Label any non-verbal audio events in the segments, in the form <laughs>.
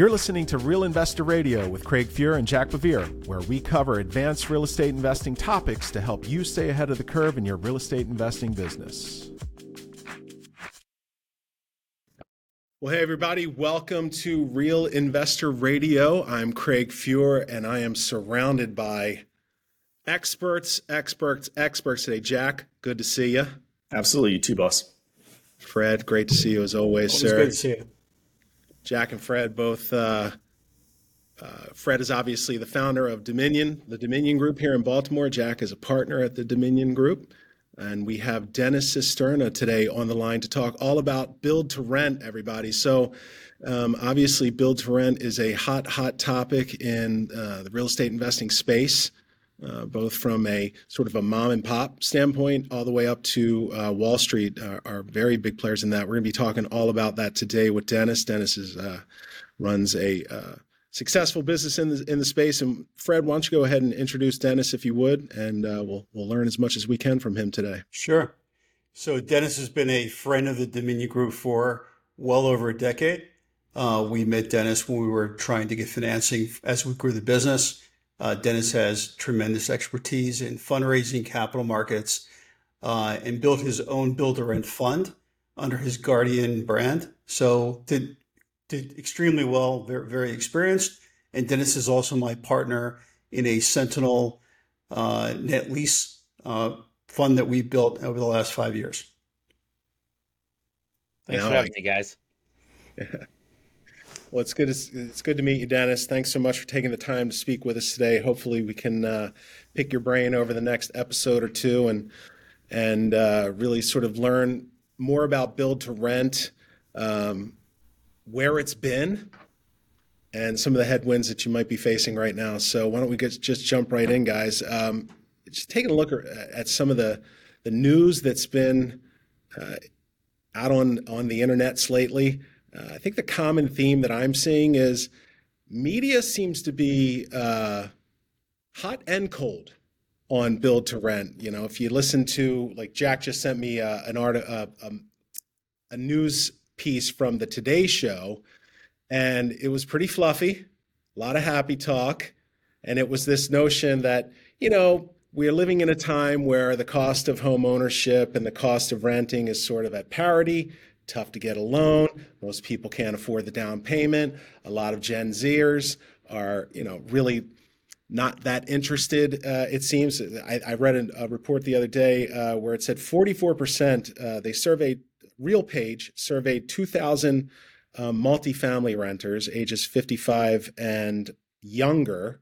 You're listening to Real Investor Radio with Craig Fuhr and Jack Bevere, where we cover advanced real estate investing topics to help you stay ahead of the curve in your real estate investing business. Well, hey, everybody, welcome to Real Investor Radio. I'm Craig Fuhr, and I am surrounded by experts, experts, experts today. Jack, good to see you. Absolutely, you too, boss. Fred, great to see you as always, always sir. Good to see you. Jack and Fred both. Uh, uh, Fred is obviously the founder of Dominion, the Dominion Group here in Baltimore. Jack is a partner at the Dominion Group. And we have Dennis Cisterna today on the line to talk all about build to rent, everybody. So, um, obviously, build to rent is a hot, hot topic in uh, the real estate investing space, uh, both from a sort of a mom and pop standpoint all the way up to uh, Wall Street are, are, very big players in that. We're going to be talking all about that today with Dennis. Dennis is, uh, runs a uh, successful business in the in the space. And Fred, why don't you go ahead and introduce Dennis if you would, and uh, we'll we'll learn as much as we can from him today. Sure. So Dennis has been a friend of the Dominion Group for well over a decade. Uh, we met Dennis when we were trying to get financing as we grew the business. Uh, Dennis has tremendous expertise in fundraising, capital markets, uh, and built his own builder and fund under his Guardian brand. So did did extremely well, very, very experienced. And Dennis is also my partner in a Sentinel uh, net lease uh, fund that we built over the last five years. Thanks for having me, guys. <laughs> Well, it's good. To, it's good to meet you, Dennis. Thanks so much for taking the time to speak with us today. Hopefully, we can uh, pick your brain over the next episode or two, and and uh, really sort of learn more about build to rent, um, where it's been, and some of the headwinds that you might be facing right now. So why don't we get, just jump right in, guys? Um, just taking a look at some of the the news that's been uh, out on on the internet lately. Uh, I think the common theme that I'm seeing is media seems to be uh, hot and cold on build to rent. You know, if you listen to like Jack just sent me uh, an art uh, um, a news piece from the Today Show, and it was pretty fluffy, a lot of happy talk, and it was this notion that you know we're living in a time where the cost of home ownership and the cost of renting is sort of at parity tough to get a loan. Most people can't afford the down payment. A lot of Gen Zers are, you know, really not that interested. Uh, it seems. I, I read a, a, report the other day uh, where it said 44%. Uh, they surveyed RealPage surveyed 2,000 um, multifamily renters ages 55 and younger,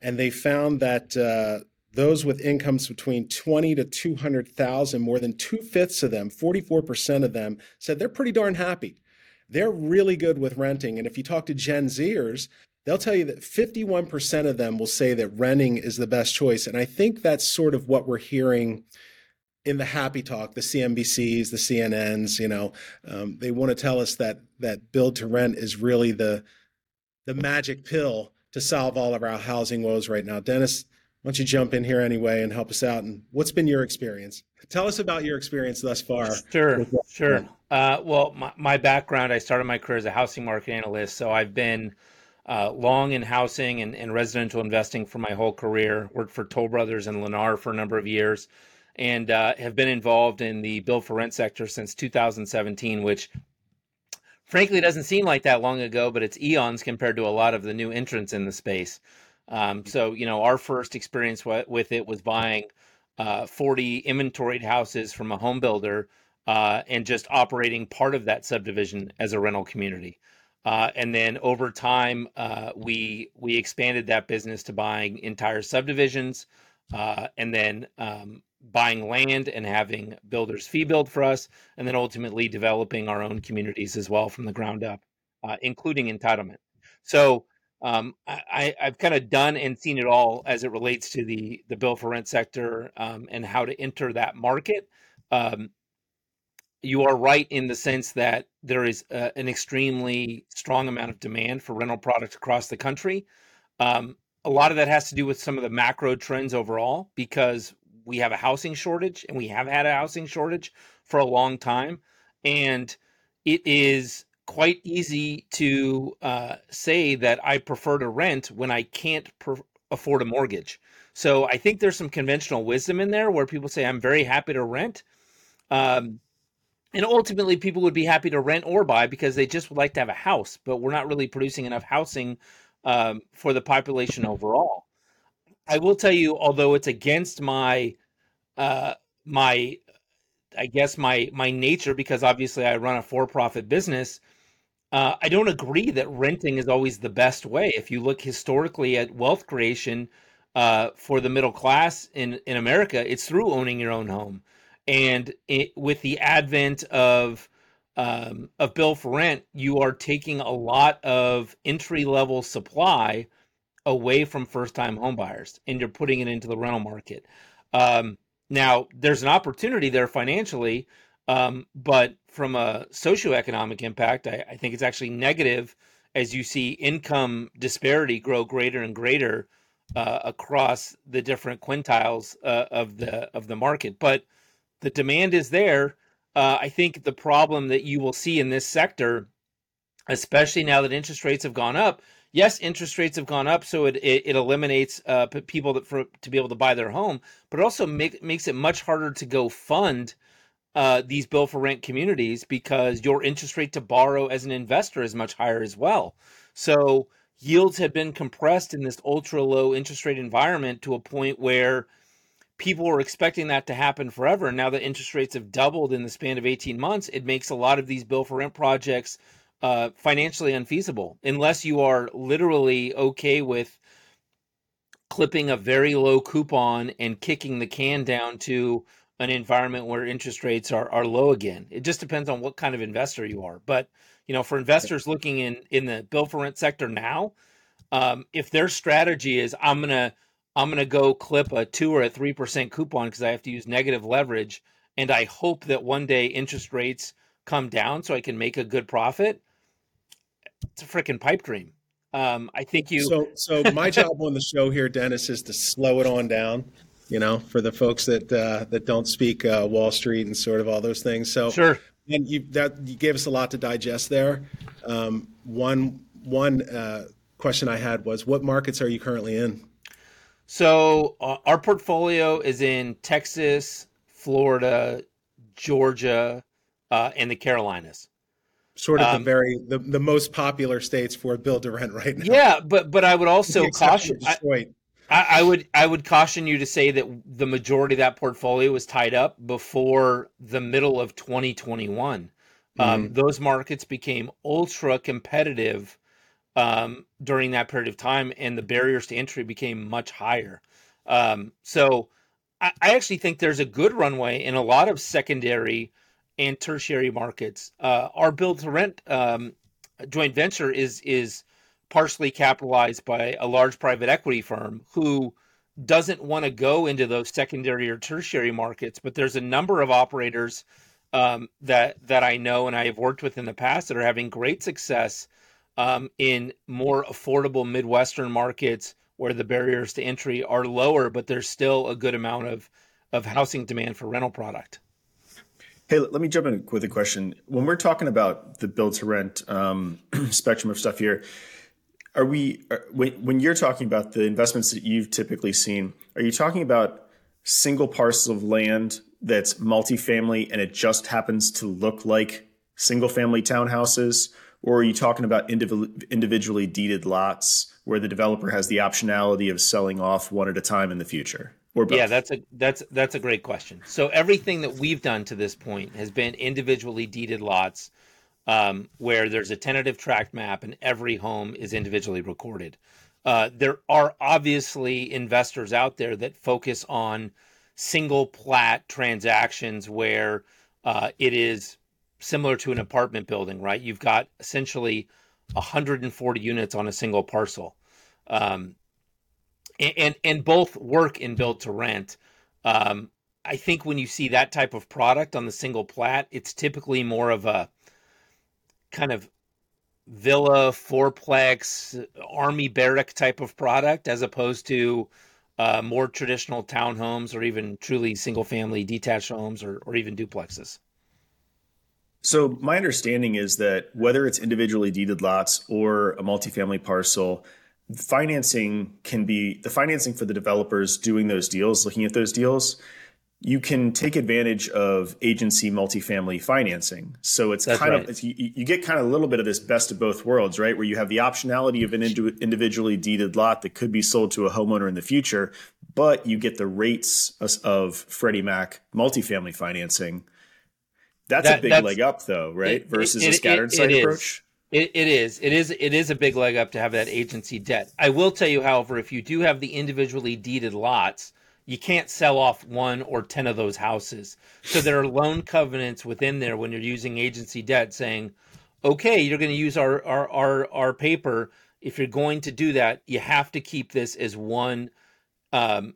and they found that uh, those with incomes between 20 to 200,000, more than two fifths of them, 44% of them said they're pretty darn happy. They're really good with renting. And if you talk to Gen Zers, they'll tell you that 51% of them will say that renting is the best choice. And I think that's sort of what we're hearing in the happy talk, the CNBCs, the CNNs, you know, um, they want to tell us that that build to rent is really the the magic pill to solve all of our housing woes right now. Dennis, why don't you jump in here anyway and help us out? And what's been your experience? Tell us about your experience thus far. Sure, sure. Uh, well, my, my, background, I started my career as a housing market analyst. So I've been uh, long in housing and, and, residential investing for my whole career. Worked for Toll Brothers and Lennar for a number of years and uh, have been involved in the build for rent sector since 2017, which frankly doesn't seem like that long ago, but it's eons compared to a lot of the new entrants in the space. Um, so, you know, our first experience with it was buying uh, 40 inventoried houses from a home builder uh, and just operating part of that subdivision as a rental community. Uh, and then over time, uh, we we expanded that business to buying entire subdivisions, uh, and then um, buying land and having builders fee build for us, and then ultimately developing our own communities as well from the ground up, uh, including entitlement. So um, I, have kind of done and seen it all as it relates to the the build for rent sector um, and how to enter that market. Um, you are right in the sense that there is uh, an extremely strong amount of demand for rental products across the country. Um, a lot of that has to do with some of the macro trends overall, because we have a housing shortage and we have had a housing shortage for a long time, and it is quite easy to uh, say that I prefer to rent when I can't per- afford a mortgage. So I think there's some conventional wisdom in there where people say I'm very happy to rent. Um, and ultimately, people would be happy to rent or buy because they just would like to have a house, but we're not really producing enough housing um, for the population overall. I will tell you, although it's against my uh, my I guess my my nature because obviously I run a for-profit business. Uh, I don't agree that renting is always the best way. If you look historically at wealth creation uh, for the middle class in in America, it's through owning your own home, and it, with the advent of um, of build for rent, you are taking a lot of entry level supply away from first time homebuyers, and you're putting it into the rental market. Um, now, there's an opportunity there financially, um, but from a socioeconomic impact, I, I, think it's actually negative as you see income disparity grow greater and greater uh, across the different quintiles uh, of the of the market. But the demand is there. Uh, I think the problem that you will see in this sector, especially now that interest rates have gone up, yes, interest rates have gone up, so it it, it eliminates uh, people that for to be able to buy their home, but also make, makes it much harder to go fund uh, these build for rent communities because your interest rate to borrow as an investor is much higher as well. So yields have been compressed in this ultra low interest rate environment to a point where people were expecting that to happen forever. And now that interest rates have doubled in the span of 18 months, it makes a lot of these build for rent projects uh, financially unfeasible unless you are literally okay with clipping a very low coupon and kicking the can down to an environment where interest rates are, are low again. It just depends on what kind of investor you are. But you know, for investors looking in in the build for rent sector now, um, if their strategy is I'm gonna I'm gonna go clip a two or a three percent coupon because I have to use negative leverage, and I hope that one day interest rates come down so I can make a good profit it's a freaking pipe dream. Um, I think you. So, so my job on the show here, Dennis, is to slow it on down. You know, for the folks that uh, that don't speak uh, Wall Street and sort of all those things. So, sure. And you that you gave us a lot to digest there. Um, one one uh, question I had was, what markets are you currently in? So, uh, our portfolio is in Texas, Florida, Georgia, uh, and the Carolinas sort of um, the very the, the most popular states for build to rent right now. Yeah, but but I would also <laughs> caution I, I, would I would caution you to say that the majority of that portfolio was tied up before the middle of 2021. Um, mm-hmm. Um, those markets became ultra competitive um, during that period of time, and the barriers to entry became much higher. Um, so I, I actually think there's a good runway in a lot of secondary and tertiary markets. Uh, our build to rent um, joint venture is is partially capitalized by a large private equity firm who doesn't want to go into those secondary or tertiary markets. But there's a number of operators um, that that I know and I have worked with in the past that are having great success um, in more affordable Midwestern markets where the barriers to entry are lower, but there's still a good amount of of housing demand for rental product. Hey, let me jump in with a question. When we're talking about the build to rent um, <clears throat> spectrum of stuff here, are we are, when, when you're talking about the investments that you've typically seen? Are you talking about single parcels of land that's multifamily and it just happens to look like single family townhouses, or are you talking about indiv- individually deeded lots where the developer has the optionality of selling off one at a time in the future? Or both? Yeah, that's a that's that's a great question. So everything that we've done to this point has been individually deeded lots, um, where there's a tentative tract map and every home is individually recorded. Uh, there are obviously investors out there that focus on single plat transactions where uh, it is similar to an apartment building, right? You've got essentially 140 units on a single parcel. Um, and and both work in build to rent. Um, I think when you see that type of product on the single plat, it's typically more of a kind of villa fourplex army barrack type of product as opposed to uh, more traditional townhomes or even truly single family detached homes or, or even duplexes. So my understanding is that whether it's individually deeded lots or a multifamily parcel, financing can be the financing for the developers doing those deals, looking at those deals. You can take advantage of agency multifamily financing. So it's That's kind right. of it's, you, you, get kind of a little bit of this best of both worlds, right? Where you have the optionality of an individually deeded lot that could be sold to a homeowner in the future, but you get the rates of Freddie Mac multifamily financing. That's that, a big leg up, though, right? It, Versus it, a scattered site approach. It, it is. It is. It is a big leg up to have that agency debt. I will tell you, however, if you do have the individually deeded lots, you can't sell off one or ten of those houses. So there are loan covenants within there when you're using agency debt, saying, "Okay, you're going to use our our our, our paper. If you're going to do that, you have to keep this as one." Um,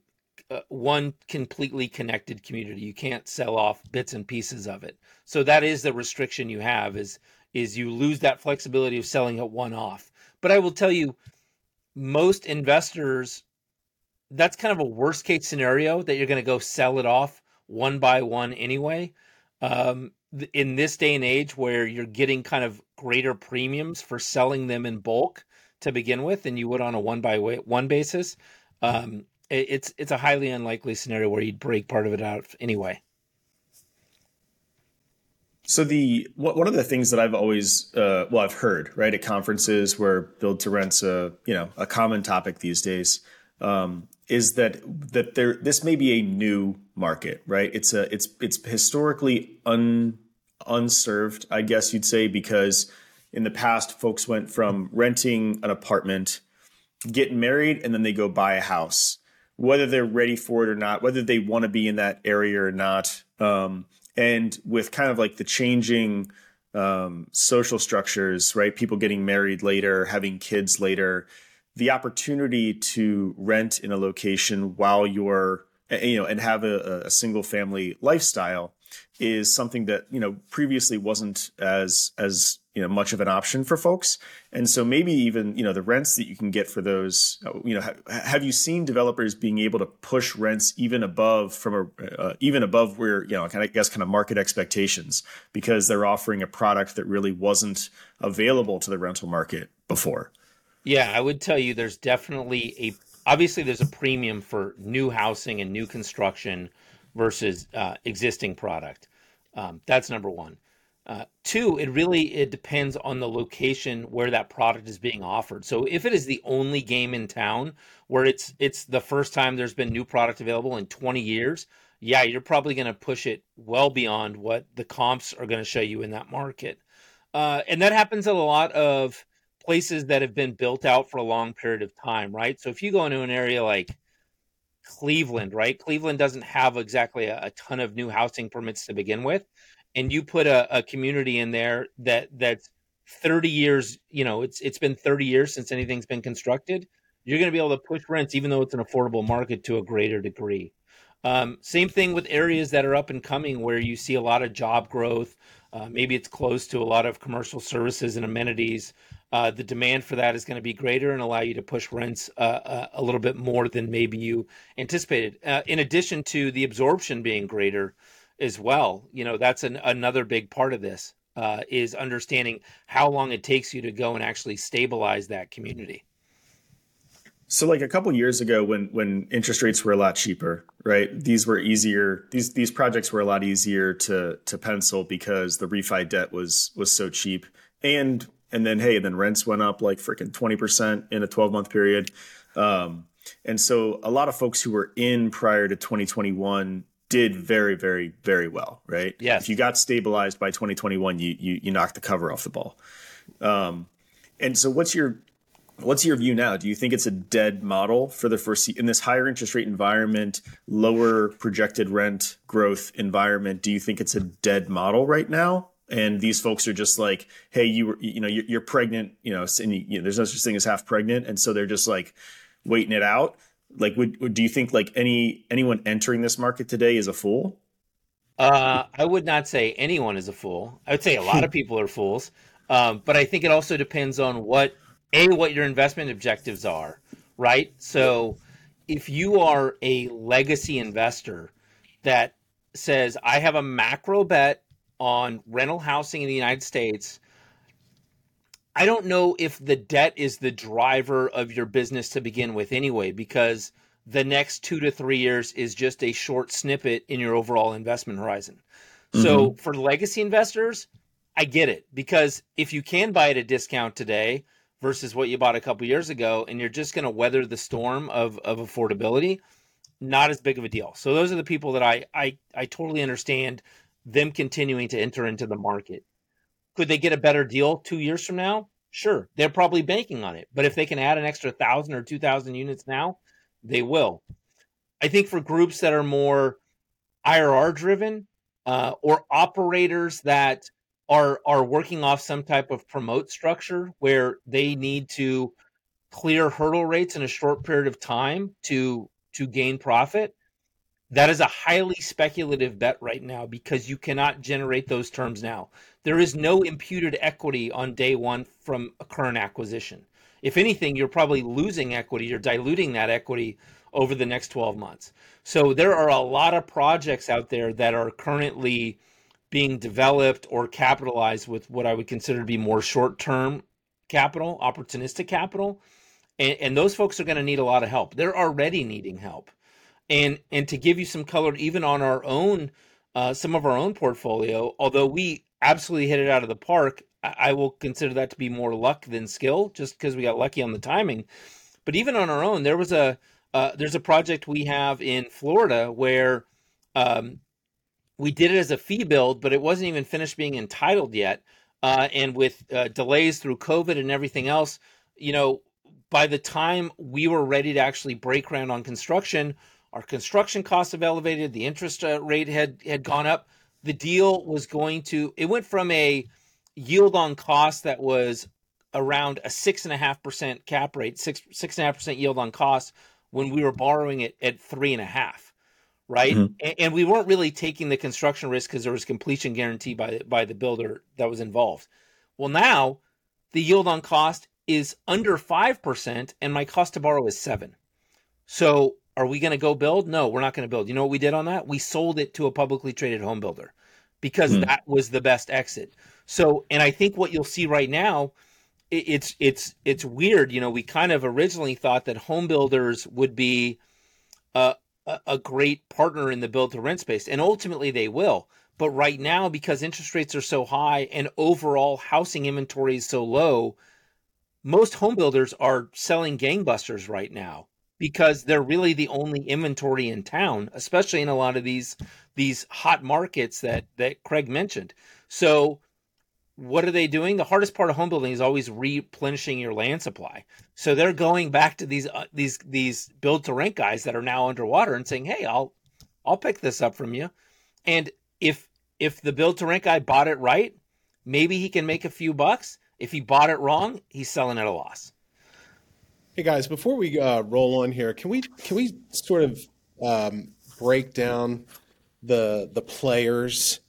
uh, one completely connected community. You can't sell off bits and pieces of it. So that is the restriction you have is is you lose that flexibility of selling it one off. But I will tell you, most investors, that's kind of a worst case scenario that you're going to go sell it off one by one anyway. Um, in this day and age where you're getting kind of greater premiums for selling them in bulk to begin with than you would on a one by one basis, um, it's it's a highly unlikely scenario where you'd break part of it out anyway. So the one of the things that I've always uh, well I've heard right at conferences where build to rent's a you know a common topic these days um, is that that there this may be a new market right it's a it's it's historically un unserved I guess you'd say because in the past folks went from renting an apartment get married and then they go buy a house whether they're ready for it or not whether they want to be in that area or not um, and with kind of like the changing um, social structures, right? People getting married later, having kids later, the opportunity to rent in a location while you're, you know, and have a, a single family lifestyle is something that you know previously wasn't as as you know much of an option for folks. And so maybe even you know the rents that you can get for those uh, you know ha- have you seen developers being able to push rents even above from a uh, even above where you know kind of I guess kind of market expectations because they're offering a product that really wasn't available to the rental market before yeah i would tell you there's definitely a obviously there's a premium for new housing and new construction versus uh, existing product um, that's number one uh, two, it really it depends on the location where that product is being offered. So if it is the only game in town where it's it's the first time there's been new product available in 20 years, yeah, you're probably going to push it well beyond what the comps are going to show you in that market. Uh, and that happens at a lot of places that have been built out for a long period of time, right? So if you go into an area like Cleveland, right? Cleveland doesn't have exactly a, a ton of new housing permits to begin with and you put a, a community in there that that's 30 years, you know, it's it's been 30 years since anything's been constructed, you're going to be able to push rents even though it's an affordable market to a greater degree. Um, same thing with areas that are up and coming where you see a lot of job growth. Uh, maybe it's close to a lot of commercial services and amenities. Uh, the demand for that is going to be greater and allow you to push rents uh, uh a little bit more than maybe you anticipated. Uh, in addition to the absorption being greater, as well. You know, that's an, another big part of this uh, is understanding how long it takes you to go and actually stabilize that community. So, like a couple years ago, when when interest rates were a lot cheaper, right? These were easier. These these projects were a lot easier to to pencil because the refi debt was was so cheap, and and then hey, and then rents went up like freaking twenty percent in a twelve month period. Um, and so a lot of folks who were in prior to 2021 did very, very, very well, right? Yes. If you got stabilized by 2021, you you, you knocked the cover off the ball. Um, and so, what's your what's your view now? Do you think it's a dead model for the first in this higher interest rate environment, lower projected rent growth environment? Do you think it's a dead model right now? And these folks are just like, hey, you were, you know, you're, you're pregnant, you know, and you, you know, there's no such thing as half pregnant, and so they're just like waiting it out like would, would do you think like any anyone entering this market today is a fool uh, I would not say anyone is a fool. I would say a lot of <laughs> people are fools, um, but I think it also depends on what a what your investment objectives are, right? So, if you are a legacy investor that says I have a macro bet on rental housing in the United States, I don't know if the debt is the driver of your business to begin with anyway, because the next two to three years is just a short snippet in your overall investment horizon. Mm-hmm. So for legacy investors, I get it because if you can buy at a discount today versus what you bought a couple years ago, and you're just going to weather the storm of, of affordability, not as big of a deal. So those are the people that I, I I totally understand them continuing to enter into the market. Could they get a better deal two years from now? Sure, they're probably banking on it. But if they can add an extra thousand or two thousand units now, they will. I think for groups that are more IRR driven uh, or operators that are are working off some type of promote structure where they need to clear hurdle rates in a short period of time to to gain profit that is a highly speculative bet right now because you cannot generate those terms now there is no imputed equity on day one from a current acquisition if anything you're probably losing equity you're diluting that equity over the next 12 months so there are a lot of projects out there that are currently being developed or capitalized with what I would consider to be more short term capital, opportunistic capital. And, and those folks are going to need a lot of help. They're already needing help. And, and to give you some color, even on our own, uh, some of our own portfolio, although we absolutely hit it out of the park, I, I will consider that to be more luck than skill, just because we got lucky on the timing. But even on our own, there was a uh, there's a project we have in Florida where um, we did it as a fee build, but it wasn't even finished being entitled yet. Uh, and with uh, delays through COVID and everything else, you know, by the time we were ready to actually break ground on construction, our construction costs have elevated. The interest uh, rate had had gone up. The deal was going to. It went from a yield on cost that was around a six and a half percent cap rate, six six and a half percent yield on cost when we were borrowing it at three and a half right? Mm-hmm. And, and, we weren't really taking the construction risk because there was completion guarantee by by the builder that was involved. Well, now the yield on cost is under five percent, and my cost to borrow is seven. So, are we going to go build? No, we're not going to build. You know what we did on that? We sold it to a publicly traded home builder because mm-hmm. that was the best exit. So, and I think what you'll see right now it's it's it's weird. You know, we kind of originally thought that home builders would be a, a great partner in the build to rent space, and ultimately they will. But right now, because interest rates are so high and overall housing inventory is so low, most home builders are selling gangbusters right now because they're really the only inventory in town, especially in a lot of these these hot markets that that Craig mentioned. So what are they doing? The hardest part of home building is always replenishing your land supply. So they're going back to these uh, these these build to rent guys that are now underwater and saying, "Hey, I'll I'll pick this up from you." And if if the build to rent guy bought it right, maybe he can make a few bucks. If he bought it wrong, he's selling at a loss. Hey guys, before we uh, roll on here, can we can we sort of um, break down the the players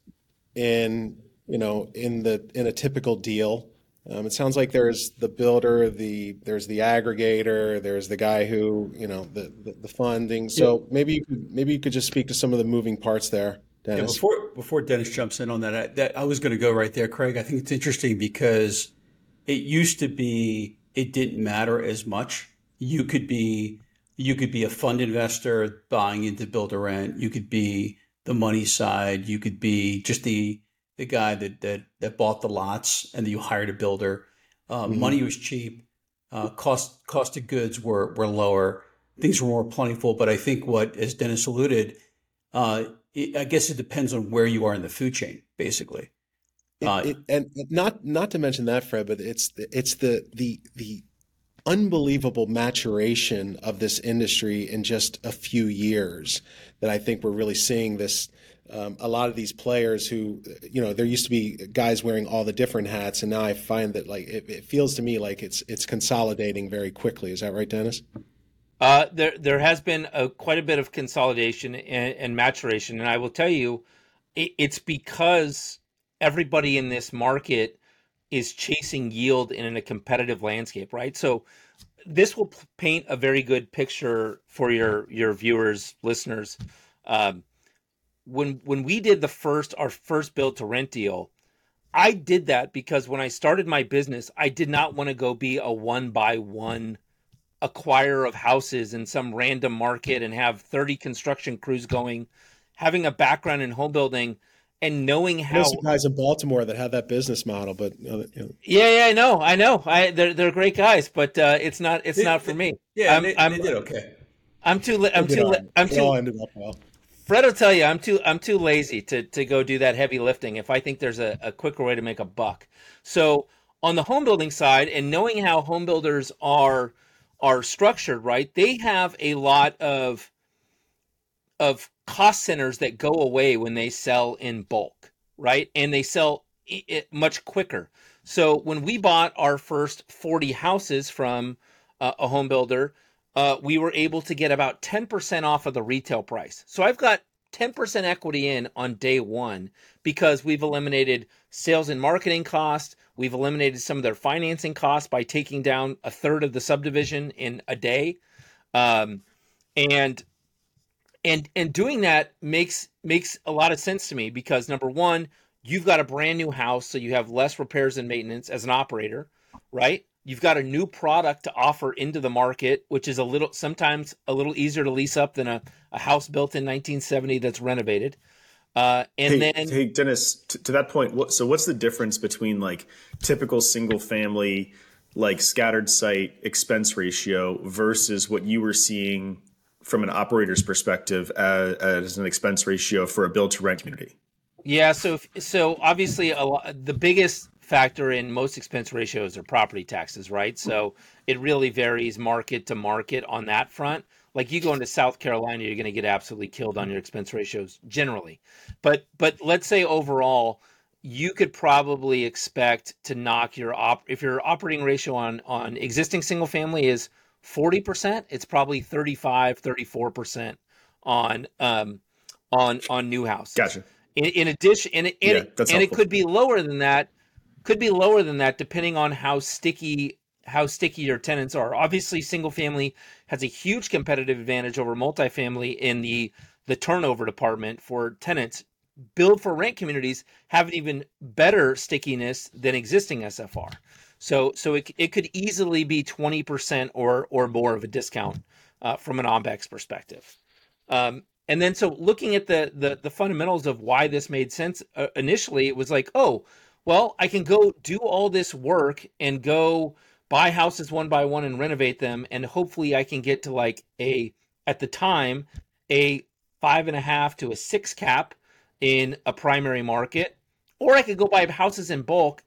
in you know, in the in a typical deal. Um, it sounds like there's the builder, the there's the aggregator, there's the guy who you know the the, the funding. So yeah. maybe you could, maybe you could just speak to some of the moving parts there, Dennis. Yeah, before before Dennis jumps in on that, I, that I was going to go right there, Craig. I think it's interesting because it used to be it didn't matter as much. You could be you could be a fund investor buying into build to rent. You could be the money side. You could be just the the guy that that that bought the lots and then you hired a builder. Uh, mm-hmm. Money was cheap. Uh, cost cost of goods were were lower. Things were more plentiful. But I think what, as Dennis alluded, uh, it, I guess it depends on where you are in the food chain, basically. It, uh, it, and not not to mention that, Fred, but it's the, it's the the the unbelievable maturation of this industry in just a few years that I think we're really seeing this um, a lot of these players who, you know, there used to be guys wearing all the different hats, and now I find that like it, it feels to me like it's it's consolidating very quickly. Is that right, Dennis? Uh, there there has been a, quite a bit of consolidation and, and maturation, and I will tell you, it, it's because everybody in this market is chasing yield in a competitive landscape, right? So this will paint a very good picture for your your viewers, listeners. Um, when when we did the first our first build to rent deal, I did that because when I started my business, I did not want to go be a one by one acquirer of houses in some random market and have 30 construction crews going. Having a background in home building and knowing how There's some guys in Baltimore that have that business model, but you know, yeah, yeah, I know, I know, I they're they're great guys, but uh, it's not it's They- not for me. Yeah, I'm- they, I'm- they did okay. I'm too I'm too I'm all too ended up well. Fred will tell you I'm too I'm too lazy to to go do that heavy lifting if I think there's a, a quicker way to make a buck. So on the home building side and knowing how home builders are are structured, right? They have a lot of of cost centers that go away when they sell in bulk, right? And they sell it much quicker. So when we bought our first 40 houses from uh, a home builder, uh, we were able to get about 10% off of the retail price. So I've got 10% equity in on day one because we've eliminated sales and marketing costs. We've eliminated some of their financing costs by taking down a third of the subdivision in a day. Um, and and and doing that makes makes a lot of sense to me because number one, you've got a brand new house, so you have less repairs and maintenance as an operator, right? You've got a new product to offer into the market, which is a little sometimes a little easier to lease up than a, a house built in 1970 that's renovated. Uh, and hey, then hey, Dennis, t- to that point, what, so what's the difference between like typical single family, like scattered site expense ratio versus what you were seeing from an operator's perspective as, as an expense ratio for a build to rent community? Yeah, so so obviously a lot, the biggest factor in most expense ratios are property taxes, right? So it really varies market to market on that front. Like you go into South Carolina, you're going to get absolutely killed on your expense ratios generally. But but let's say overall, you could probably expect to knock your op if your operating ratio on on existing single family is 40%, it's probably 35, 34% on um on on new houses. Gotcha. In, in addition, and it, and, Yeah, and it could be lower than that. Could be lower than that depending on how sticky how sticky your tenants are. Obviously, single family has a huge competitive advantage over multifamily in the the turnover department for tenants. Build for rent communities have an even better stickiness than existing SFR. So so it, it could easily be 20% or or more of a discount uh, from an OPEX perspective. Um, and then so looking at the the the fundamentals of why this made sense uh, initially, it was like, oh, well, I can go do all this work and go buy houses one by one and renovate them, and hopefully I can get to like a at the time a five and a half to a six cap in a primary market, or I could go buy houses in bulk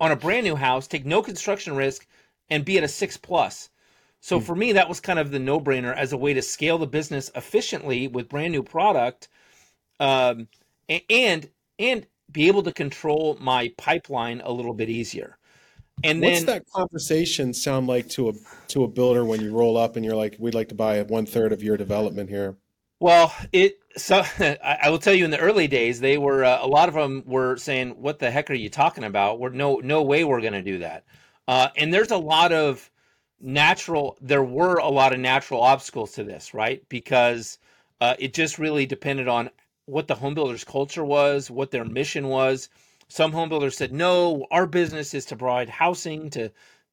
on a brand new house, take no construction risk, and be at a six plus. So for me, that was kind of the no brainer as a way to scale the business efficiently with brand new product, um, and and be able to control my pipeline a little bit easier. And then What's then that conversation sound like to a to a builder when you roll up and you're like, we'd like to buy one third of your development here? Well, it so <laughs> I, will tell you in the early days they were uh, a lot of them were saying, "What the heck are you talking about? We're no no way we're going to do that." Uh, and there's a lot of natural. There were a lot of natural obstacles to this, right? Because uh, it just really depended on what the homebuilders' culture was, what their mission was. Some homebuilders said, "No, our business is to provide housing to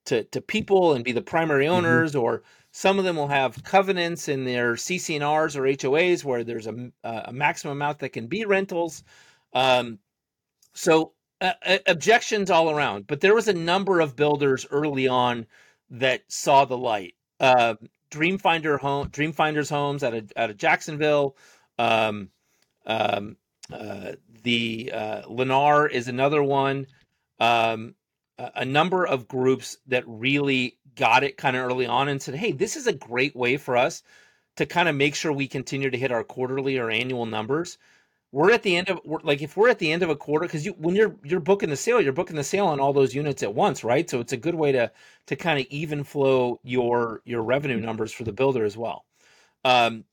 to to people and be the primary owners," or some of them will have covenants in their CC&Rs or HOAs where there's a, a maximum amount that can be rentals. Um, so uh, uh, objections all around, but there was a number of builders early on that saw the light. Uh, Dreamfinder home, Dream Finders Homes out of out of Jacksonville. Um, um, uh, the uh, Lennar is another one. Um, a, number of groups that really got it kind of early on and said, "Hey, this is a great way for us to kind of make sure we continue to hit our quarterly or annual numbers." We're at the end of like if we're at the end of a quarter because you when you're you're booking the sale, you're booking the sale on all those units at once, right? So it's a good way to to kind of even flow your your revenue numbers for the builder as well. Um,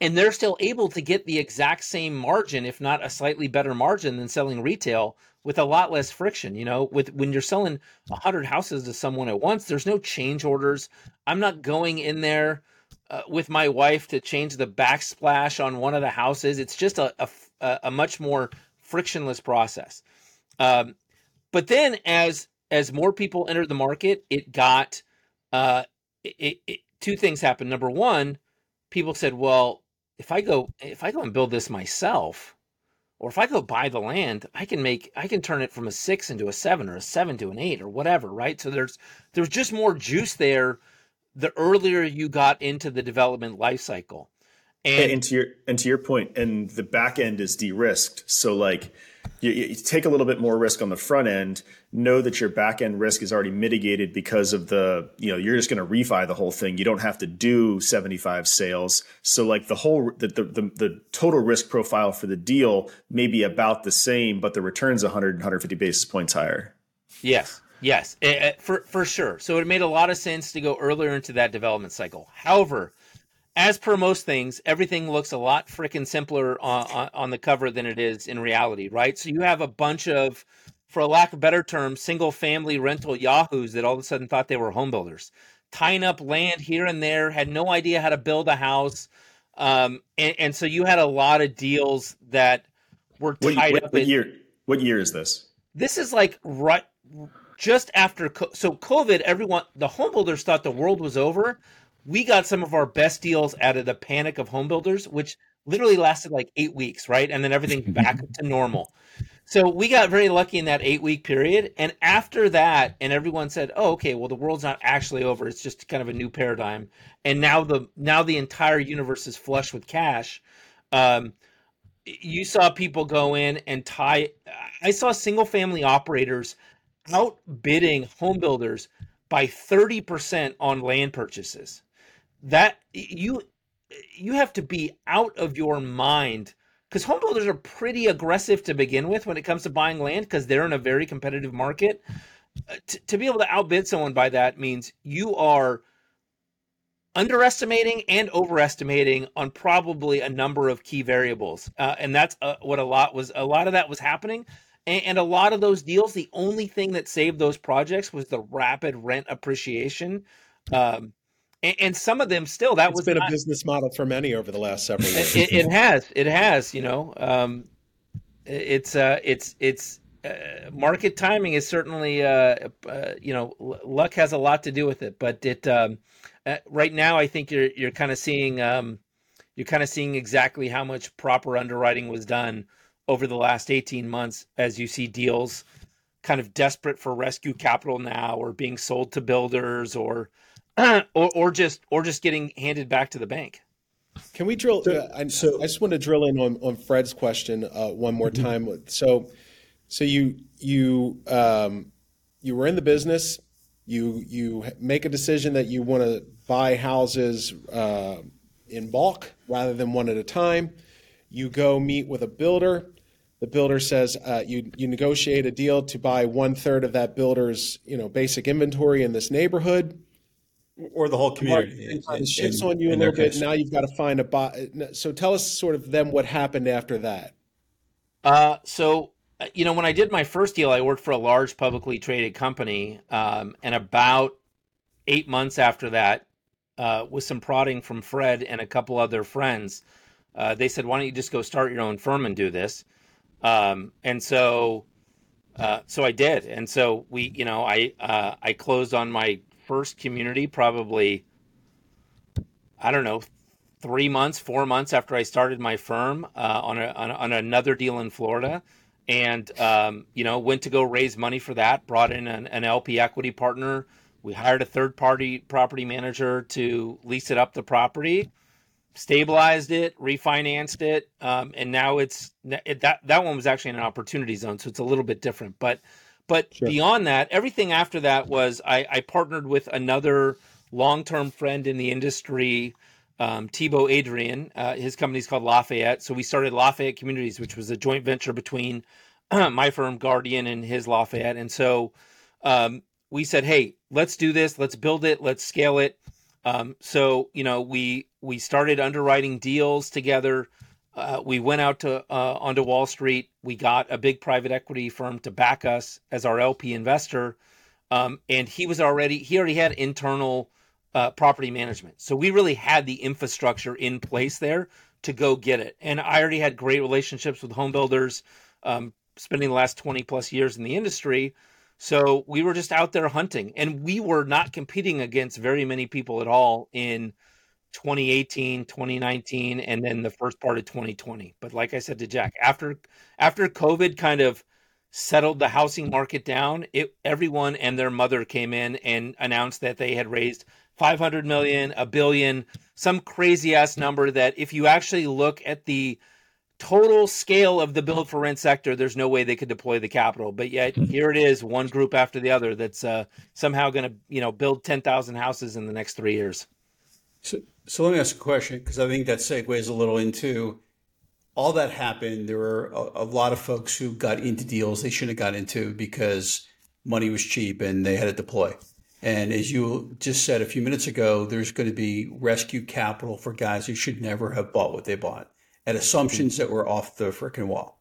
and they're still able to get the exact same margin, if not a slightly better margin than selling retail with a lot less friction. You know, with when you're selling 100 houses to someone at once, there's no change orders. I'm not going in there uh, with my wife to change the backsplash on one of the houses. It's just a a, a much more frictionless process. Um, but then as as more people entered the market, it got uh, it, it, two things happened. Number one, people said, "Well, if I go if I go and build this myself, or if I go buy the land, I can make I can turn it from a six into a seven or a seven to an eight or whatever, right? So there's there's just more juice there the earlier you got into the development life cycle. And, and to your and to your point, and the back end is de-risked. So like you, you, take a little bit more risk on the front end. Know that your back end risk is already mitigated because of the you know you're just going to refi the whole thing. You don't have to do 75 sales. So like the whole the the, the, the total risk profile for the deal may be about the same, but the returns 100 150 basis points higher. Yes. Yes, for for sure. So it made a lot of sense to go earlier into that development cycle. However, as per most things, everything looks a lot freaking simpler on, on, the cover than it is in reality, right? So you have a bunch of, for a lack of better term, single family rental yahoos that all of a sudden thought they were home builders, tying up land here and there, had no idea how to build a house. Um, and, and so you had a lot of deals that were tied what, what, up. What in, year? What year is this? This is like right just after so COVID. Everyone, the home builders thought the world was over we got some of our best deals out of the panic of home builders, which literally lasted like eight weeks, right? And then everything <laughs> back to normal. So we got very lucky in that eight week period. And after that, and everyone said, Oh, okay, well the world's not actually over. It's just kind of a new paradigm. And now the now the entire universe is flush with cash. Um, you saw people go in and tie I saw single family operators outbidding home builders by 30% on land purchases that you you have to be out of your mind because home builders are pretty aggressive to begin with when it comes to buying land because they're in a very competitive market. Uh, T- to be able to outbid someone by that means you are underestimating and overestimating on probably a number of key variables, uh, and that's uh, what a lot was. A lot of that was happening, and, and, a lot of those deals. The only thing that saved those projects was the rapid rent appreciation. Um, and, and some of them still that it's was been not, a business model for many over the last several years. It, it has, it has. You know, um, it's uh, it's it's uh, market timing is certainly uh, uh, you know luck has a lot to do with it, but it um, uh, right now I think you're you're kind of seeing um, you're kind of seeing exactly how much proper underwriting was done over the last 18 months as you see deals kind of desperate for rescue capital now or being sold to builders or <clears throat> or or just or just getting handed back to the bank. Can we drill? So, uh, I, so, I just want to drill in on, on Fred's question uh, one more mm-hmm. time. So, so you you um, you were in the business. You you make a decision that you want to buy houses uh, in bulk rather than one at a time. You go meet with a builder. The builder says uh, you you negotiate a deal to buy one third of that builder's you know basic inventory in this neighborhood or the whole community. It shifts on you a little bit. Now you've got to find a buy. So tell us sort of them what happened after that. Uh, so uh, you know, when I did my first deal, I worked for a large publicly traded company, um, and about eight months after that, uh, with some prodding from Fred and a couple other friends, uh, they said, "Why don't you just go start your own firm and do this?" Um, and so, uh, so I did, and so we, you know, I uh, I closed on my first community probably, I don't know, three months, four months after I started my firm uh, on, a, on, on another deal in Florida, and um, you know went to go raise money for that. Brought in an, an LP equity partner. We hired a third party property manager to lease it up the property, stabilized it, refinanced it, um, and now it's it, that that one was actually in an opportunity zone, so it's a little bit different, but but sure. beyond that, everything after that was I, I partnered with another long term friend in the industry, um, Thibaut Adrien. Uh, his company's called Lafayette. So we started Lafayette Communities, which was a joint venture between <clears throat> my firm Guardian and his Lafayette. And so um, we said, hey, let's do this. Let's build it. Let's scale it. Um, so you know, we we started underwriting deals together uh, we went out to uh, onto Wall Street. We got a big private equity firm to back us as our LP investor, um, and he was already he already had internal uh, property management. So we really had the infrastructure in place there to go get it. And I already had great relationships with home builders, um, spending the last 20 plus years in the industry. So we were just out there hunting and we were not competing against very many people at all in 2018, 2019, and then the first part of 2020. But like I said to Jack, after after COVID kind of settled the housing market down, it everyone and their mother came in and announced that they had raised 500 million, a billion, some crazy ass number that if you actually look at the total scale of the build for rent sector, there's no way they could deploy the capital. But yet hmm. here it is, one group after the other that's uh, somehow going to, you know, build 10,000 houses in the next three years. So, so let me ask a question because I think that segues a little into all that happened. There were a, a lot of folks who got into deals they shouldn't have got into because money was cheap and they had to deploy. And as you just said a few minutes ago, there's going to be rescue capital for guys who should never have bought what they bought at assumptions that were off the freaking wall.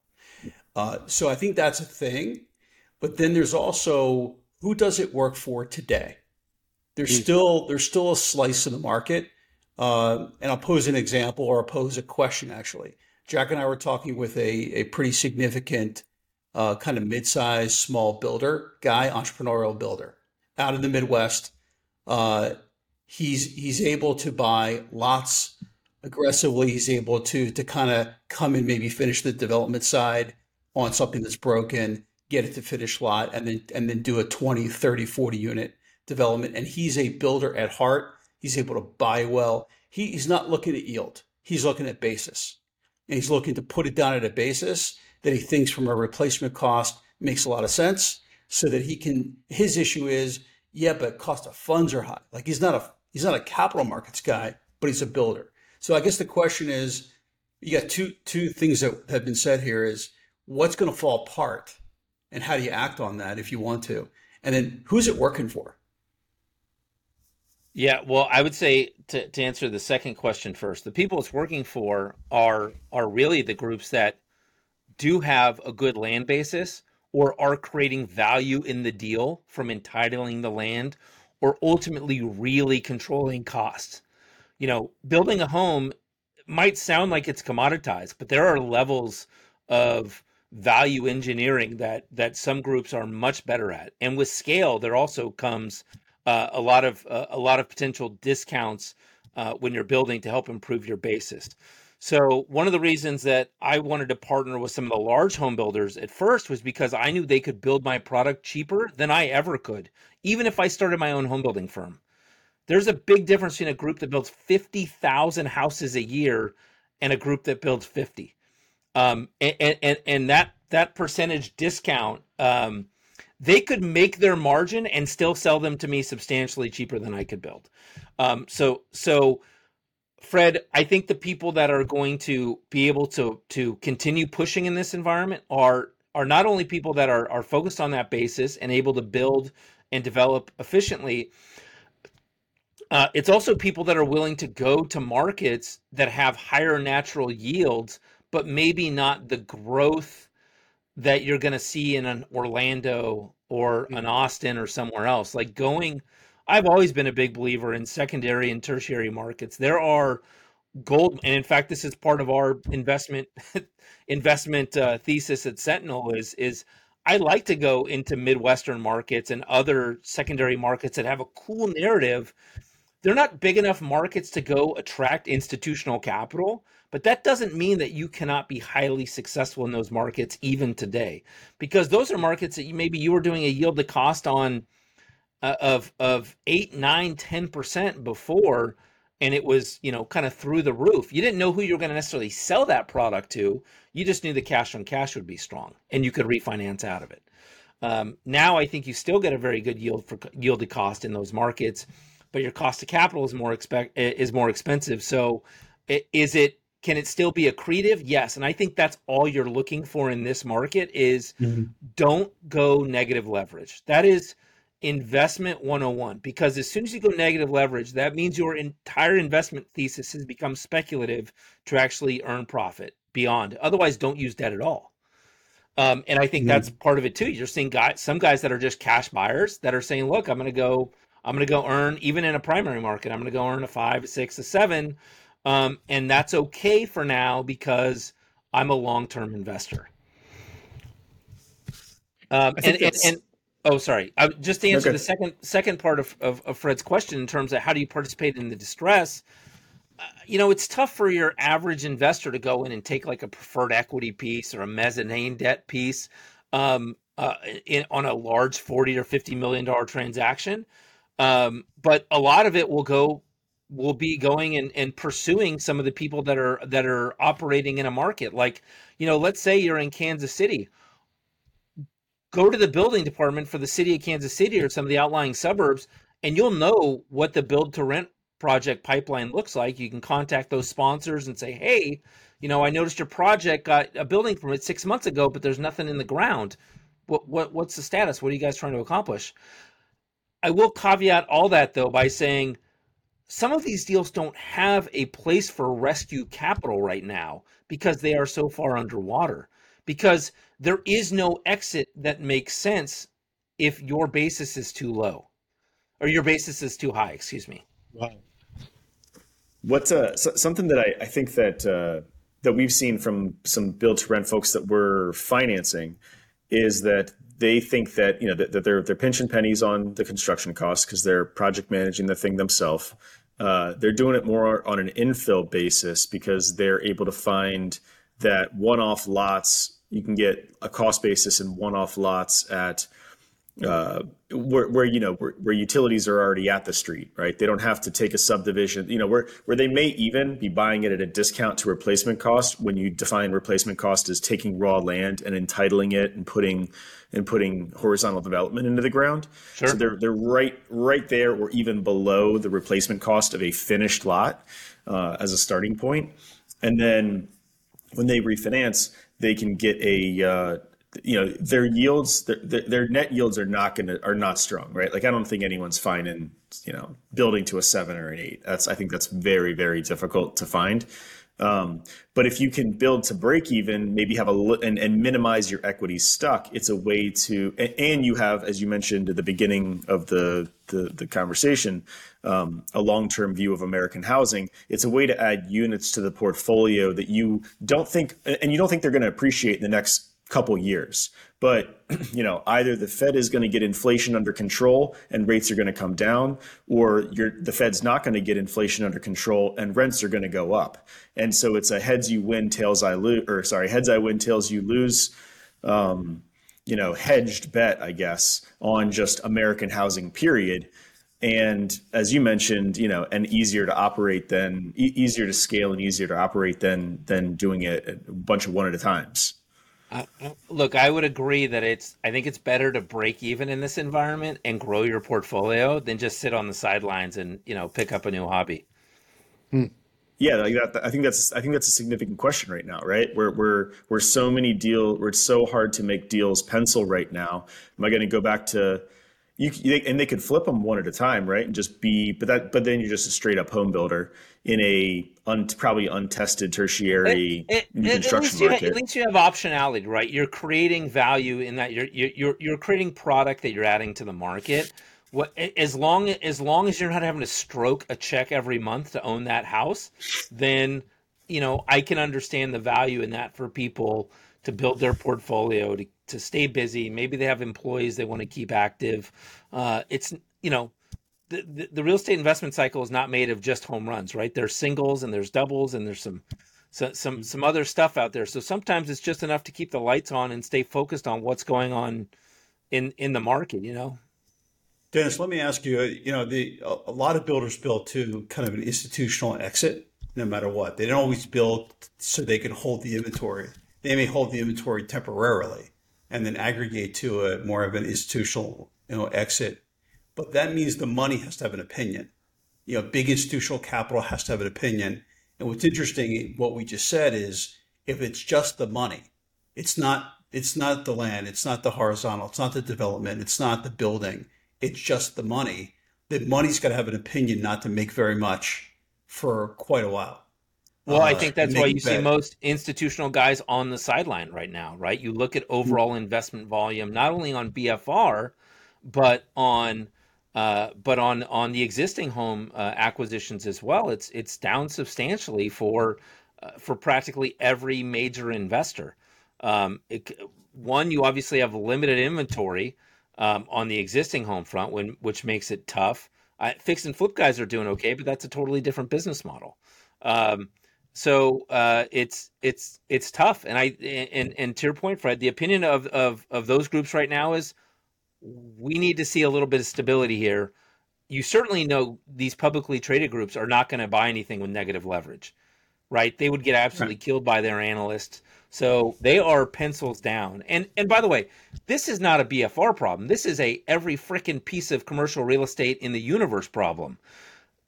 Uh, so I think that's a thing. But then there's also who does it work for today? There's mm-hmm. still there's still a slice of the market. Uh, and I'll pose an example or I'll pose a question actually. Jack and I were talking with a, a pretty significant uh, kind of mid-sized small builder guy, entrepreneurial builder out in the Midwest. Uh, he's he's able to buy lots aggressively. He's able to to kind of come and maybe finish the development side on something that's broken, get it to finish lot, and then and then do a 20, 30, 40 unit development. And he's a builder at heart. He's able to buy well. He, he's not looking at yield. He's looking at basis. And he's looking to put it down at a basis that he thinks from a replacement cost makes a lot of sense so that he can his issue is yeah, but cost of funds are high. Like he's not a he's not a capital markets guy, but he's a builder. So I guess the question is, you got two two things that have been said here is what's going to fall apart, and how do you act on that if you want to, and then who's it working for? Yeah, well, I would say to, to answer the second question first, the people it's working for are are really the groups that do have a good land basis or are creating value in the deal from entitling the land or ultimately really controlling costs. You know, building a home might sound like it's commoditized, but there are levels of value engineering that that some groups are much better at. And with scale, there also comes uh, a lot of uh, a lot of potential discounts uh, when you're building to help improve your basis. So one of the reasons that I wanted to partner with some of the large home builders at first was because I knew they could build my product cheaper than I ever could, even if I started my own home building firm. There's a big difference between a group that builds 50,000 houses a year and a group that builds 50. Um, and, and, and that, that percentage discount, um, they could make their margin and still sell them to me substantially cheaper than I could build. Um, so, so, Fred, I think the people that are going to be able to to continue pushing in this environment are are not only people that are are focused on that basis and able to build and develop efficiently. Uh, it's also people that are willing to go to markets that have higher natural yields, but maybe not the growth that you're going to see in an Orlando or an Austin or somewhere else. Like going I've always been a big believer in secondary and tertiary markets. There are gold, and in fact, this is part of our investment <laughs> investment uh, thesis at Sentinel. Is is I like to go into Midwestern markets and other secondary markets that have a cool narrative. They're not big enough markets to go attract institutional capital, but that doesn't mean that you cannot be highly successful in those markets even today, because those are markets that you, maybe you were doing a yield to cost on uh, of of eight, nine, ten percent before, and it was you know kind of through the roof. You didn't know who you were going to necessarily sell that product to. You just knew the cash on cash would be strong, and you could refinance out of it. Um, now I think you still get a very good yield for yield to cost in those markets, but your cost of capital is more expect is more expensive. So, is it can it still be accretive? Yes, and I think that's all you're looking for in this market is mm-hmm. don't go negative leverage. That is investment 101 because as soon as you go negative leverage that means your entire investment thesis has become speculative to actually earn profit beyond otherwise don't use debt at all um, and i think mm-hmm. that's part of it too you're seeing guys some guys that are just cash buyers that are saying look i'm going to go I'm going to go earn even in a primary market. I'm going to go earn a five, a six, a seven, um, and that's okay for now because I'm a long term investor. Um, and, and, and, oh, sorry, I, just to answer okay. the second second part of, of, of, Fred's question in terms of how do you participate in the distress. Uh, you know, it's tough for your average investor to go in and take like a preferred equity piece or a mezzanine debt piece um, uh, in, on a large forty or fifty million dollar transaction. Um, but a lot of it will go will be going and, and pursuing some of the people that are that are operating in a market. Like you know let's say you're in kansas city. Go to the building department for the city of kansas city or some of the outlying suburbs and you'll know what the build to rent project pipeline looks like. You can contact those sponsors and say hey you know i noticed your project got a building permit six months ago but there's nothing in the ground. What, what what's the status? What are you guys trying to accomplish? I will caveat all that though by saying some of these deals don't have a place for rescue capital right now because they are so far underwater. Because there is no exit that makes sense if your basis is too low or your basis is too high, excuse me. Wow. What's uh, something that I, I think that uh, that we've seen from some build to rent folks that we're financing is that they think that you know that, that they're they're pinching pennies on the construction costs because they're project managing the thing themselves. Uh, they're doing it more on an infill basis because they're able to find that one-off lots. You can get a cost basis in one-off lots at uh, where, where, you know where, where, utilities are already at the street, right? They don't have to take a subdivision. You know where where they may even be buying it at a discount to replacement cost. When you define replacement cost as taking raw land and entitling it and putting and putting horizontal development into the ground. Sure. So they're they're right right there or even below the replacement cost of a finished lot uh, as a starting point, and then when they refinance, they can get a uh, you know their yields their, their net yields are not going to are not strong right like i don't think anyone's finding you know building to a seven or an eight that's i think that's very very difficult to find um, but if you can build to break even, maybe have a and, and minimize your equity stuck, it's a way to and you have, as you mentioned at the beginning of the the, the conversation, um, a long term view of American housing. It's a way to add units to the portfolio that you don't think and you don't think they're going to appreciate in the next couple years. But <clears throat> you know, either the Fed is going to get inflation under control and rates are going to come down, or the Fed's not going to get inflation under control and rents are going to go up. And so it's a heads you win, tails I lose, or sorry, heads I win, tails you lose. Um, you know, hedged bet, I guess, on just American housing. Period and as you mentioned you know and easier to operate than e- easier to scale and easier to operate than than doing it a bunch of one at a times uh, look, I would agree that it's. I think it's better to break even in this environment and grow your portfolio than just sit on the sidelines and you know pick up a new hobby. Hmm. Yeah, like that, I think that's. I think that's a significant question right now, right? Where we're we're so many deal. Where it's so hard to make deals pencil right now. Am I going to go back to you, and they could flip them one at a time, right? And just be, but that, but then you're just a straight up home builder in a un, probably untested tertiary it, it, construction at market. Have, at least you have optionality, right? You're creating value in that you're you're you're creating product that you're adding to the market. What as long as long as you're not having to stroke a check every month to own that house, then you know I can understand the value in that for people to build their portfolio to to stay busy. Maybe they have employees they want to keep active. Uh, it's you know the, the, the real estate investment cycle is not made of just home runs, right? There's singles and there's doubles and there's some some some, some other stuff out there. So sometimes it's just enough to keep the lights on and stay focused on what's going on in in the market. You know. Dennis, let me ask you. You know, the a lot of builders build to kind of an institutional exit, no matter what. They don't always build so they can hold the inventory. They may hold the inventory temporarily and then aggregate to a more of an institutional you know exit. But that means the money has to have an opinion. You know, big institutional capital has to have an opinion. And what's interesting, what we just said is, if it's just the money, it's not it's not the land, it's not the horizontal, it's not the development, it's not the building, it's just the money. The money's got to have an opinion not to make very much for quite a while. Well, I uh, think that's why you see most institutional guys on the sideline right now, right? You look at overall investment volume, not only on BFR, but on Uh, but on on the existing home uh, acquisitions as well, it's it's down substantially for uh, for practically every major investor. Um, it, one, you obviously have limited inventory um, on the existing home front, when, which makes it tough. fix and flip guys are doing okay, but that's a totally different business model. Um, so uh, it's it's it's tough. And I and and to your point, Fred, the opinion of of of those groups right now is we need to see a little bit of stability here. You certainly know these publicly traded groups are not going to buy anything with negative leverage, right? They would get absolutely right. killed by their analysts. So they are pencils down. And and by the way, this is not a BFR problem. This is a every freaking piece of commercial real estate in the universe problem.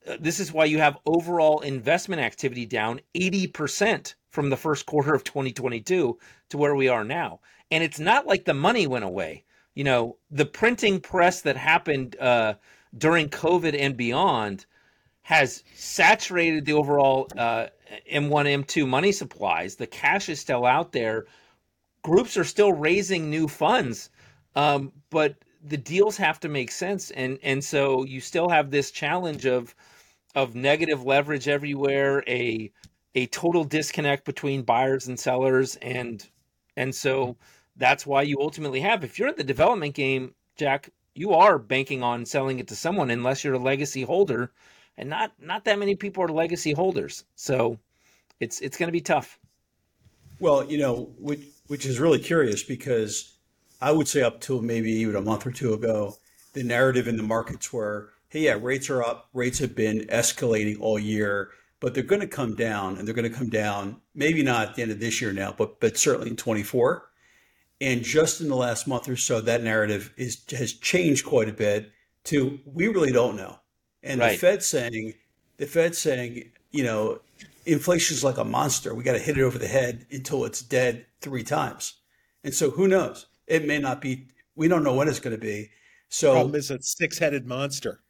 Uh, this is why you have overall investment activity down 80% from the first quarter of 2022 to where we are now. And it's not like the money went away. You know, the printing press that happened uh, during COVID and beyond has saturated the overall uh, M1, M2 money supplies. The cash is still out there. Groups are still raising new funds, um, but the deals have to make sense, and and so you still have this challenge of of negative leverage everywhere, a a total disconnect between buyers and sellers, and and so that's why you ultimately have. If you're in the development game, Jack, you are banking on selling it to someone unless you're a legacy holder and not not that many people are legacy holders. So it's it's going to be tough. Well, you know, which which is really curious because I would say up till maybe even a month or two ago, the narrative in the markets were, hey, yeah, rates are up, rates have been escalating all year, but they're going to come down, and they're going to come down maybe not at the end of this year now, but but certainly in 24. And just in the last month or so, that narrative is has changed quite a bit to we really don't know. And right. the Fed saying, the Fed saying, you know, inflation is like a monster. We got to hit it over the head until it's dead three times. And so who knows? It may not be. We don't know when it's going to be. So problem is a six-headed monster.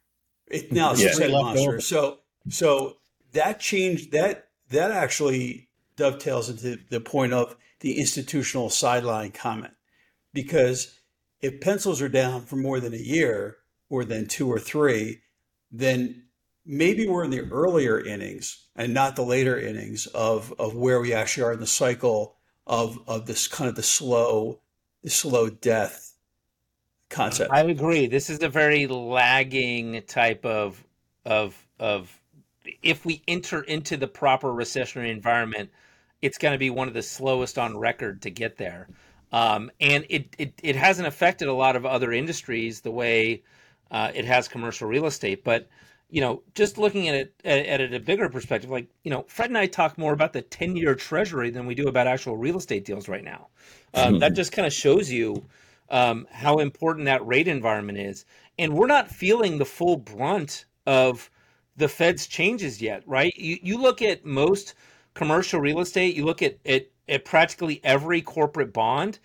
It, now yeah. six-headed monster. So so that changed that that actually dovetails into the point of the institutional sideline comment because if pencils are down for more than a year or than two or three then maybe we're in the earlier innings and not the later innings of, of where we actually are in the cycle of, of this kind of the slow, the slow death concept. I agree. This is a very lagging type of, of, of, if we enter into the proper recessionary environment, it's going to be one of the slowest on record to get there. Um, and it, it, it hasn't affected a lot of other industries the way uh, it has commercial real estate. But you know, just looking at it at, at, a bigger perspective, like you know, Fred and I talk more about the ten-year Treasury than we do about actual real estate deals right now. Um, that just kind of shows you um, how important that rate environment is, and we're not feeling the full brunt of the Fed's changes yet, right? You you look at most commercial real estate, you look at at, at practically every corporate bond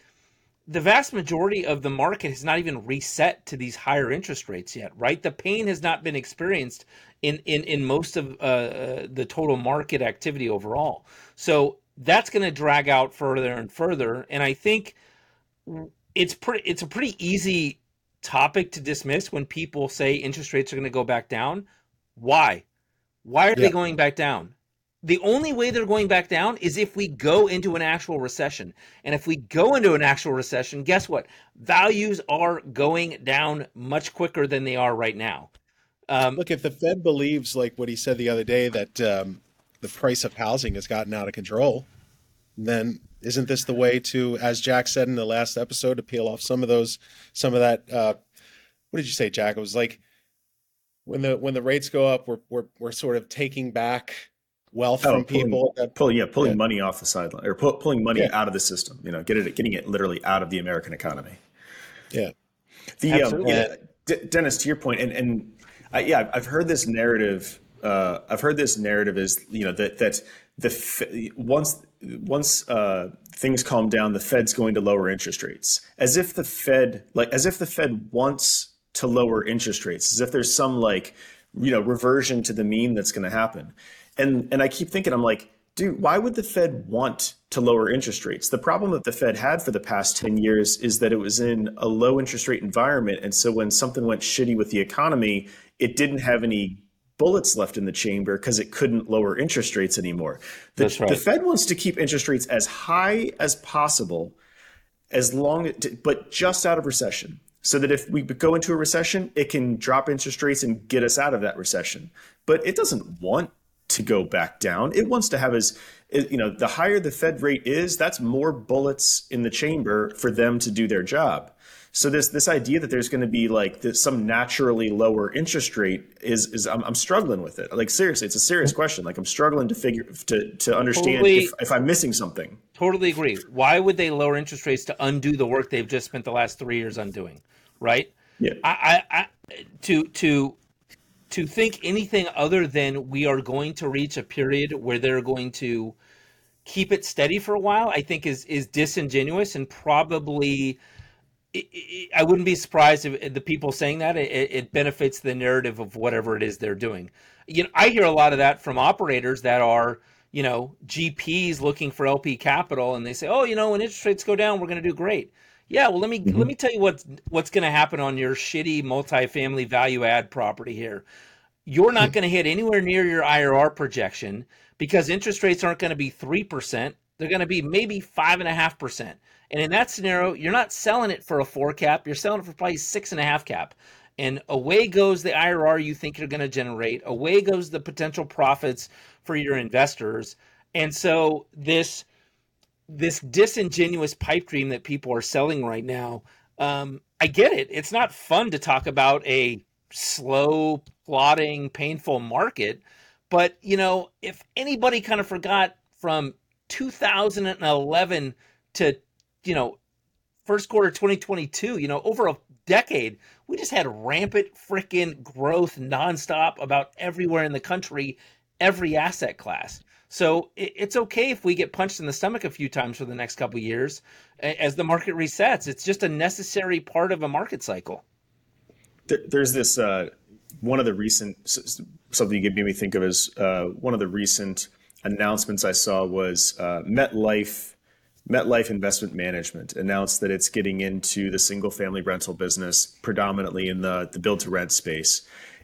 the vast majority of the market has not even reset to these higher interest rates yet, right? The pain has not been experienced in in in most of uh, uh the total market activity overall. So that's going to drag out further and further. And I think it's pretty it's a pretty easy topic to dismiss when people say interest rates are going to go back down. Why? Why are yeah. they going back down? the only way they're going back down is if we go into an actual recession. And if we go into an actual recession, guess what? Values are going down much quicker than they are right now. Um, Look, if the Fed believes, like what he said the other day, that um, the price of housing has gotten out of control, then isn't this the way to, as Jack said in the last episode, to peel off some of those, some of that? Uh, what did you say, Jack? It was like when the when the rates go up, we're we're, we're sort of taking back wealth oh, from people. Pulling, pulling yeah, pulling yeah. money off the sideline or pull, pulling money yeah. out of the system. You know, get it, getting it literally out of the American economy. Yeah. The um, yeah, D- Dennis, to your point, and and I, yeah, I've heard this narrative. Uh, I've heard this narrative is you know that that the once once uh, things calm down, the Fed's going to lower interest rates, as if the Fed like as if the Fed wants to lower interest rates, as if there's some like you know reversion to the mean that's going to happen and and I keep thinking, I'm like, dude, why would the Fed want to lower interest rates? The problem that the Fed had for the past 10 years is that it was in a low interest rate environment. And so when something went shitty with the economy, it didn't have any bullets left in the chamber because it couldn't lower interest rates anymore. The, right. the, Fed wants to keep interest rates as high as possible, as long, but just out of recession. So that if we go into a recession, it can drop interest rates and get us out of that recession. But it doesn't want to go back down. It wants to have as you know, the higher the Fed rate is, that's more bullets in the chamber for them to do their job. So this this idea that there's going to be like this, some naturally lower interest rate is is I'm, I'm, struggling with it. Like seriously, it's a serious question. Like I'm struggling to figure to to understand totally, if, if I'm missing something. Totally agree. Why would they lower interest rates to undo the work they've just spent the last three years undoing? Right? Yeah. I, I, I to to to think anything other than we are going to reach a period where they're going to keep it steady for a while, I think is is disingenuous and probably I wouldn't be surprised if the people saying that it, it, benefits the narrative of whatever it is they're doing. You know, I hear a lot of that from operators that are, you know, GPs looking for LP capital, and they say, "Oh, you know, when interest rates go down, we're going to do great." Yeah, well, let me mm-hmm. let me tell you what's what's going to happen on your shitty multifamily value add property here. You're not going to hit anywhere near your IRR projection because interest rates aren't going to be three percent; they're going to be maybe five and a half percent. And in that scenario, you're not selling it for a four cap, you're selling it for probably six and a half cap. And away goes the IRR you think you're going to generate. Away goes the potential profits for your investors. And so this this disingenuous pipe dream that people are selling right now, um, I get it. It's not fun to talk about a slow, plodding, painful market. But you know, if anybody kind of forgot from 2011 to you know, first quarter 2022, you know, over a decade, we just had rampant freaking growth nonstop about everywhere in the country, every asset class. So it's okay if we get punched in the stomach a few times for the next couple years as the market resets. It's just a necessary part of a market cycle. There's this uh, one of the recent something you made me think of is uh, one of the recent announcements I saw was uh, MetLife MetLife Investment Management announced that it's getting into the single family rental business, predominantly in the, the build to rent space.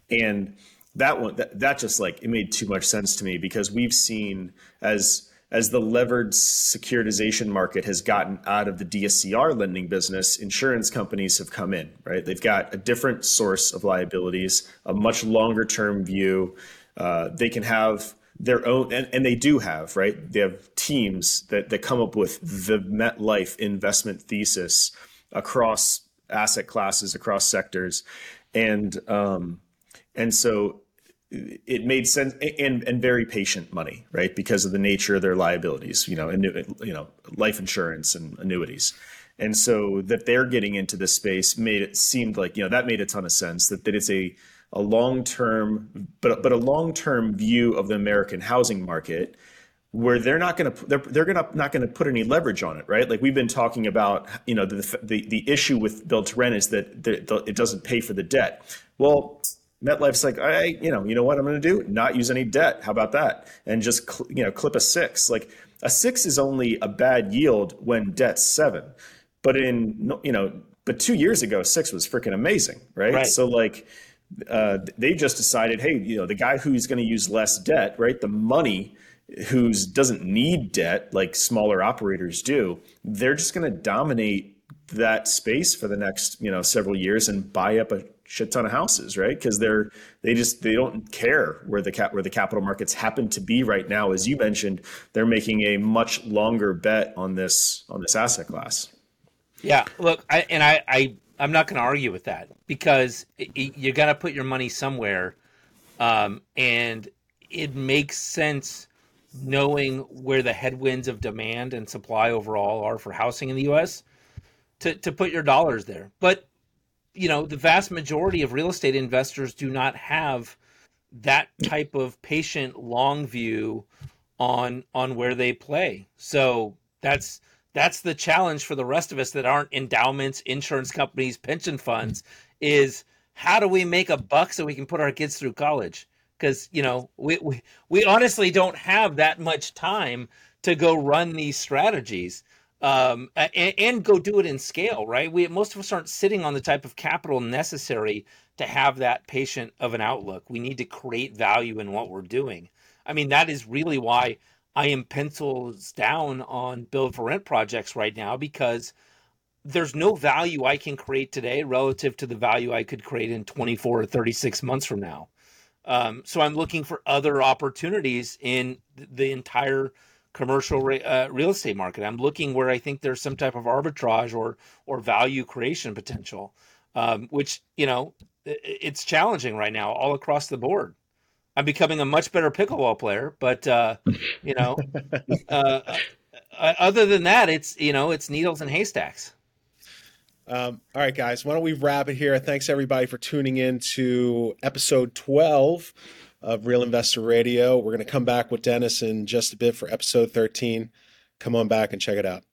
And that one, that, that just like, it made too much sense to me because we've seen as, as the levered securitization market has gotten out of the DSCR lending business, insurance companies have come in, right? They've got a different source of liabilities, a much longer term view. Uh, they can have their own and, and they do have right? They have teams that, that come up with the metlife investment thesis across asset classes across sectors. And um, and so it made sense and and very patient money right? Because of the nature of their liabilities you know you know life insurance and annuities. And so that they're getting into this space made it seemed like you know that made a ton of sense that, that it's a a long term, but but a long term view of the American housing market where they're not going to they're, they're going to not going to put any leverage on it right like we've been talking about you know the the, the issue with build to rent is that the, the, it doesn't pay for the debt well MetLife's like, I, you know, you know what I'm going to do? Not use any debt. How about that? And just, cl- you know, clip a six. Like a six is only a bad yield when debt's seven. But in, you know, but two years ago, six was freaking amazing, right? right? So like, uh, they just decided, hey, you know, the guy who's going to use less debt, right? The money who's doesn't need debt like smaller operators do, they're just going to dominate that space for the next, you know, several years and buy up a shit ton of houses, right? Because they're they just they don't care where the cap where the capital markets happen to be right now. As you mentioned, they're making a much longer bet on this on this asset class. Yeah, look, I, and I, I I'm not going to argue with that because it, it, you got to put your money somewhere, um, and it makes sense knowing where the headwinds of demand and supply overall are for housing in the U.S. to to put your dollars there. But you know, the vast majority of real estate investors do not have that type of patient long view on on where they play. So that's that's the challenge for the rest of us that aren't endowments, insurance companies, pension funds is how do we make a buck so we can put our kids through college? because you know we, we we honestly don't have that much time to go run these strategies um, and, and, go do it in scale, right? We most of us aren't sitting on the type of capital necessary to have that patient of an outlook. We need to create value in what we're doing. I mean, that is really why I am pencils down on build for rent projects right now because there's no value I can create today relative to the value I could create in 24 or 36 months from now. Um, so I'm looking for other opportunities in the entire commercial re- uh, real estate market. I'm looking where I think there's some type of arbitrage or or value creation potential, um, which you know it's challenging right now all across the board. I'm becoming a much better pickleball player, but uh, you know, <laughs> uh, uh, other than that, it's you know it's needles and haystacks. Um, all right, guys, why don't we wrap it here? Thanks everybody for tuning in to episode 12 of Real Investor Radio. We're going to come back with Dennis in just a bit for episode 13. Come on back and check it out.